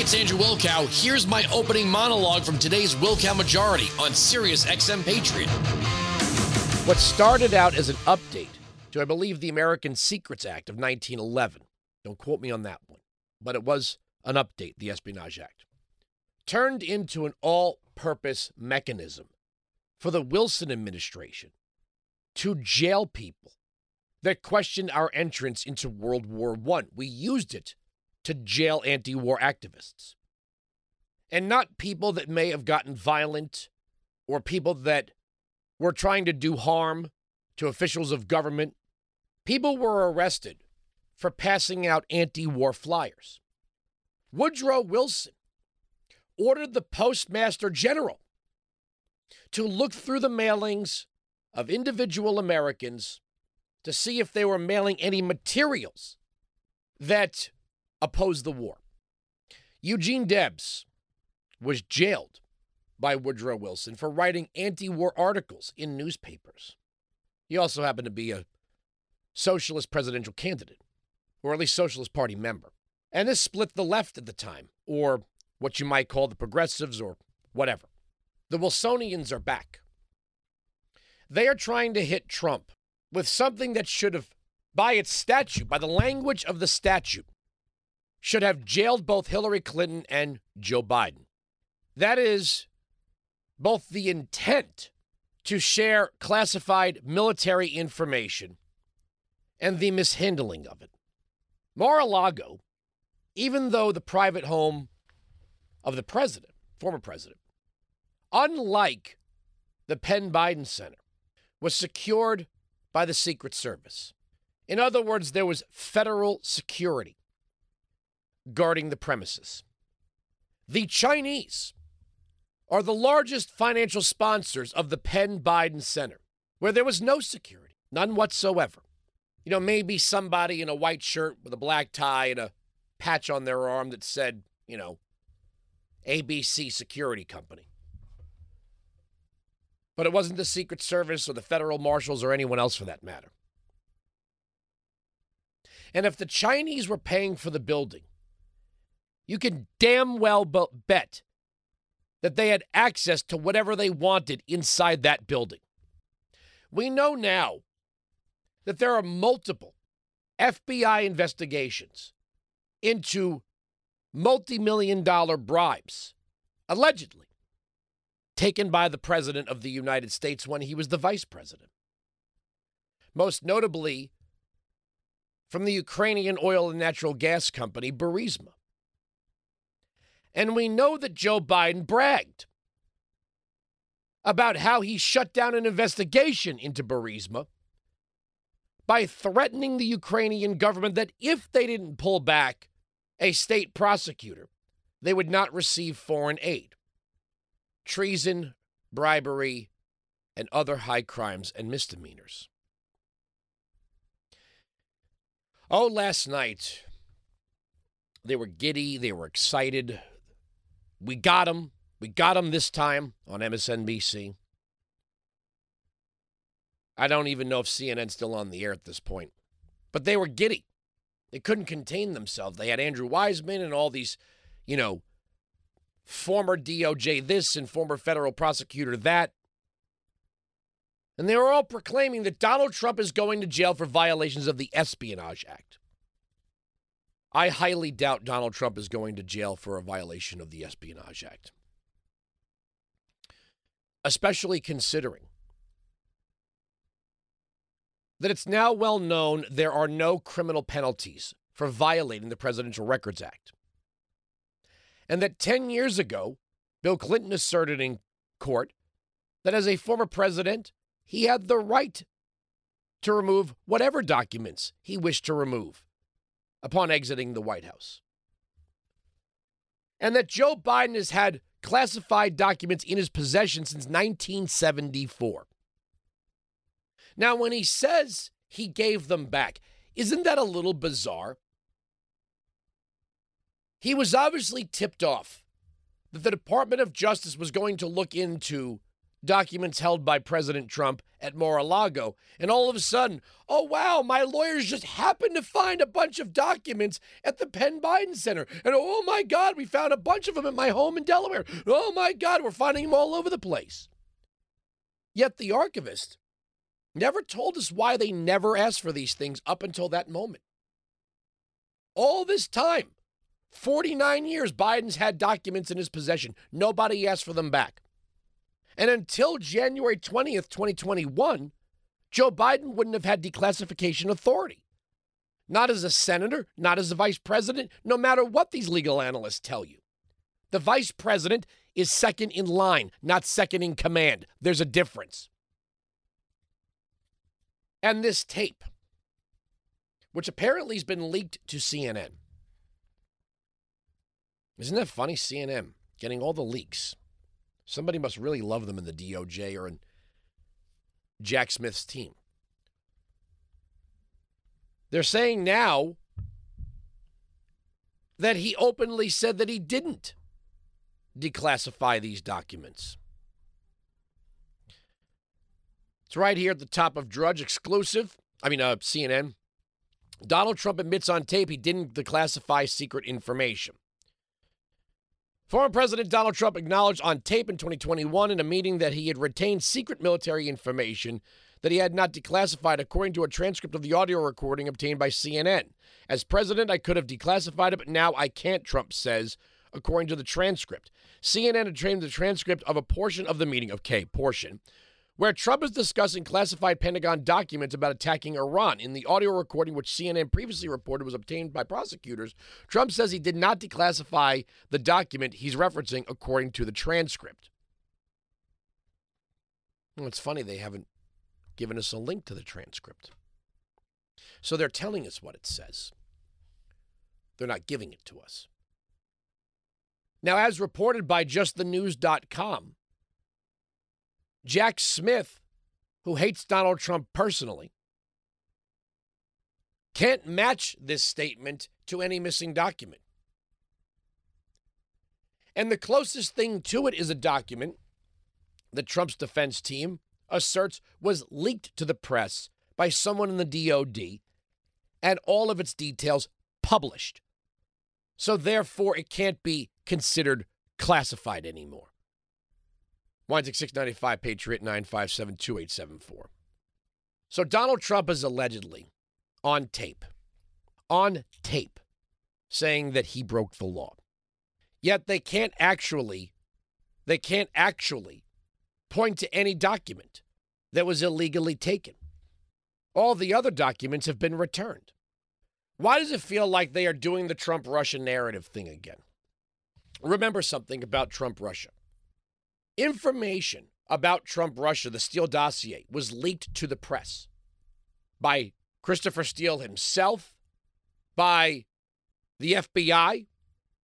Hey, it's Andrew Wilkow. Here's my opening monologue from today's Wilkow Majority on Sirius XM Patriot. What started out as an update to, I believe, the American Secrets Act of 1911, don't quote me on that one, but it was an update, the Espionage Act, turned into an all purpose mechanism for the Wilson administration to jail people that questioned our entrance into World War I. We used it to jail anti war activists. And not people that may have gotten violent or people that were trying to do harm to officials of government. People were arrested for passing out anti war flyers. Woodrow Wilson ordered the Postmaster General to look through the mailings of individual Americans to see if they were mailing any materials that opposed the war. Eugene Debs was jailed by Woodrow Wilson for writing anti war articles in newspapers. He also happened to be a socialist presidential candidate, or at least Socialist Party member. And this split the left at the time, or what you might call the progressives, or whatever. The Wilsonians are back. They are trying to hit Trump with something that should have, by its statute, by the language of the statute, should have jailed both Hillary Clinton and Joe Biden. That is both the intent to share classified military information and the mishandling of it. Mar a Lago, even though the private home of the president, former president, unlike the Penn Biden Center, was secured by the Secret Service. In other words, there was federal security guarding the premises. The Chinese are the largest financial sponsors of the Penn Biden Center, where there was no security, none whatsoever. You know, maybe somebody in a white shirt with a black tie and a patch on their arm that said, you know, ABC Security Company. But it wasn't the Secret Service or the federal marshals or anyone else for that matter. And if the Chinese were paying for the building, you can damn well bet that they had access to whatever they wanted inside that building. We know now that there are multiple FBI investigations into multi million dollar bribes, allegedly, taken by the President of the United States when he was the Vice President. Most notably, from the Ukrainian oil and natural gas company, Burisma. And we know that Joe Biden bragged about how he shut down an investigation into Burisma by threatening the Ukrainian government that if they didn't pull back a state prosecutor, they would not receive foreign aid. Treason, bribery, and other high crimes and misdemeanors. Oh, last night, they were giddy, they were excited, we got him. We got him this time on MSNBC. I don't even know if CNN's still on the air at this point. But they were giddy. They couldn't contain themselves. They had Andrew Weissmann and all these, you know, former DOJ this and former federal prosecutor that. And they were all proclaiming that Donald Trump is going to jail for violations of the Espionage Act. I highly doubt Donald Trump is going to jail for a violation of the Espionage Act. Especially considering that it's now well known there are no criminal penalties for violating the Presidential Records Act. And that 10 years ago, Bill Clinton asserted in court that as a former president, he had the right to remove whatever documents he wished to remove upon exiting the White House. And that Joe Biden has had classified documents in his possession since 1974. Now, when he says he gave them back, isn't that a little bizarre? He was obviously tipped off that the Department of Justice was going to look into documents held by President Trump at Mar a Lago. And all of a sudden, oh, wow, my lawyers just happened to find a bunch of documents at the Penn Biden Center. And oh my God, we found a bunch of them at my home in Delaware. Oh my God, we're finding them all over the place. Yet the archivist never told us why they never asked for these things up until that moment. All this time, 49 years, Biden's had documents in his possession. Nobody asked for them back. And until January 20th, 2021, Joe Biden wouldn't have had declassification authority. Not as a senator, not as a vice president, no matter what these legal analysts tell you. The vice president is second in line, not second in command. There's a difference. And this tape, which apparently has been leaked to CNN. Isn't that funny? CNN getting all the leaks. Somebody must really love them in the DOJ or in Jack Smith's team. They're saying now that he openly said that he didn't declassify these documents. It's right here at the top of Drudge exclusive. I mean, uh, CNN. Donald Trump admits on tape he didn't declassify secret information. Former President Donald Trump acknowledged on tape in 2021 in a meeting that he had retained secret military information that he had not declassified, according to a transcript of the audio recording obtained by CNN. As president, I could have declassified it, but now I can't, Trump says, according to the transcript. CNN obtained the transcript of a portion of the meeting, okay, portion, where Trump is discussing classified Pentagon documents about attacking Iran. In the audio recording, which CNN previously reported was obtained by prosecutors, Trump says he did not declassify the document he's referencing, according to the transcript. Well, it's funny they haven't given us a link to the transcript. So they're telling us what it says. They're not giving it to us. Now, as reported by justthenews.com, Jack Smith, who hates Donald Trump personally, can't match this statement to any missing document. And the closest thing to it is a document that Trump's defense team asserts was leaked to the press by someone in the DOD and all of its details published. So, therefore, it can't be considered classified anymore. Weinzig 695, Patriot 957 2874. So Donald Trump is allegedly on tape, on tape, saying that he broke the law. Yet they can't actually, they can't actually point to any document that was illegally taken. All the other documents have been returned. Why does it feel like they are doing the Trump Russia narrative thing again? Remember something about Trump Russia. Information about Trump Russia, the Steele dossier, was leaked to the press by Christopher Steele himself, by the FBI.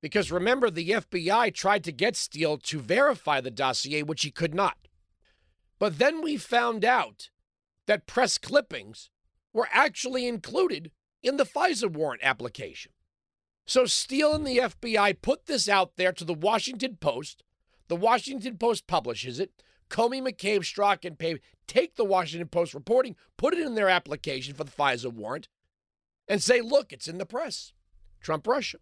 Because remember, the FBI tried to get Steele to verify the dossier, which he could not. But then we found out that press clippings were actually included in the FISA warrant application. So Steele and the FBI put this out there to the Washington Post, the Washington Post publishes it. Comey, McCabe, Strzok, and Page take the Washington Post reporting, put it in their application for the FISA warrant, and say, look, it's in the press. Trump Russia.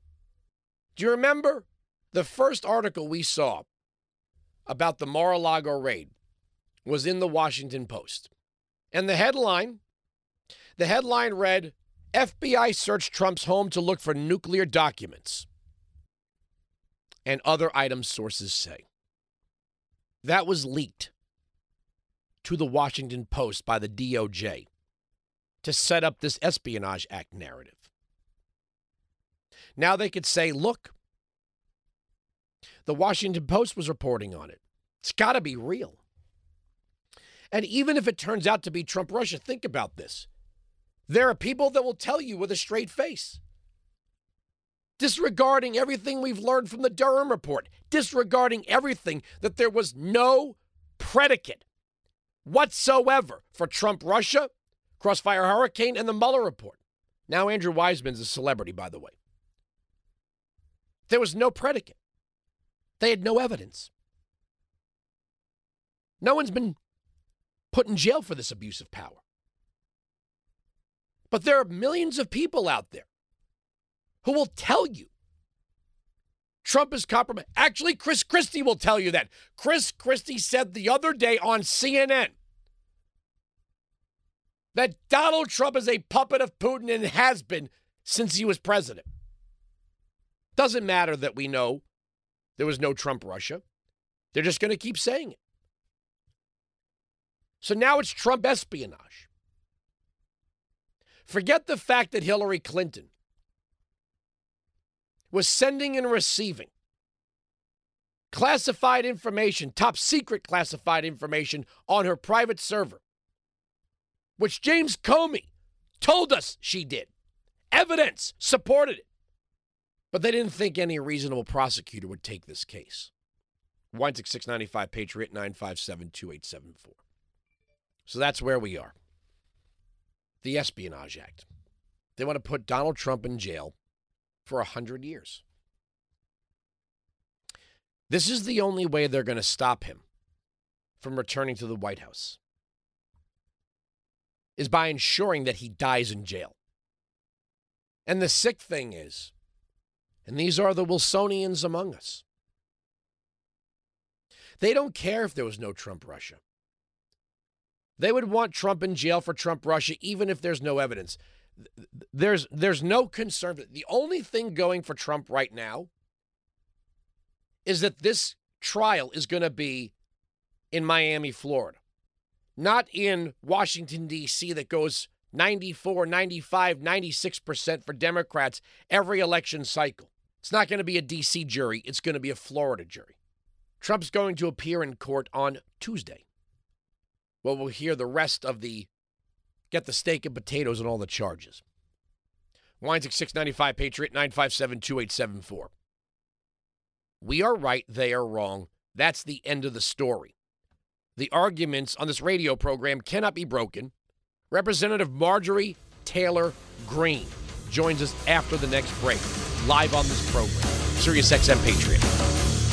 Do you remember the first article we saw about the Mar a Lago raid was in the Washington Post? And the headline, the headline read, FBI searched Trump's home to look for nuclear documents and other items sources say. That was leaked to the Washington Post by the DOJ to set up this Espionage Act narrative. Now they could say, look, the Washington Post was reporting on it. It's got to be real. And even if it turns out to be Trump Russia, think about this. There are people that will tell you with a straight face disregarding everything we've learned from the Durham report, disregarding everything that there was no predicate whatsoever for Trump Russia, Crossfire Hurricane, and the Mueller report. Now, Andrew Weissmann's a celebrity, by the way. There was no predicate, they had no evidence. No one's been put in jail for this abuse of power. But there are millions of people out there who will tell you Trump is compromised. Actually, Chris Christie will tell you that. Chris Christie said the other day on CNN that Donald Trump is a puppet of Putin and has been since he was president. Doesn't matter that we know there was no Trump Russia. They're just going to keep saying it. So now it's Trump espionage. Forget the fact that Hillary Clinton was sending and receiving classified information, top secret classified information on her private server, which James Comey told us she did. Evidence supported it. But they didn't think any reasonable prosecutor would take this case. Weinzig 695 Patriot 957 2874. So that's where we are. The Espionage Act. They want to put Donald Trump in jail for 100 years. This is the only way they're going to stop him from returning to the White House is by ensuring that he dies in jail. And the sick thing is, and these are the Wilsonians among us, they don't care if there was no Trump Russia. They would want Trump in jail for Trump Russia even if there's no evidence. There's there's no concern. The only thing going for Trump right now is that this trial is going to be in Miami, Florida, not in Washington D.C. that goes 94, 95, 96% for Democrats every election cycle. It's not going to be a D.C. jury, it's going to be a Florida jury. Trump's going to appear in court on Tuesday. Well, we'll hear the rest of the get the steak and potatoes and all the charges. Weinzig 695 Patriot 957 2874. We are right, they are wrong. That's the end of the story. The arguments on this radio program cannot be broken. Representative Marjorie Taylor Greene joins us after the next break, live on this program. Sirius XM Patriot.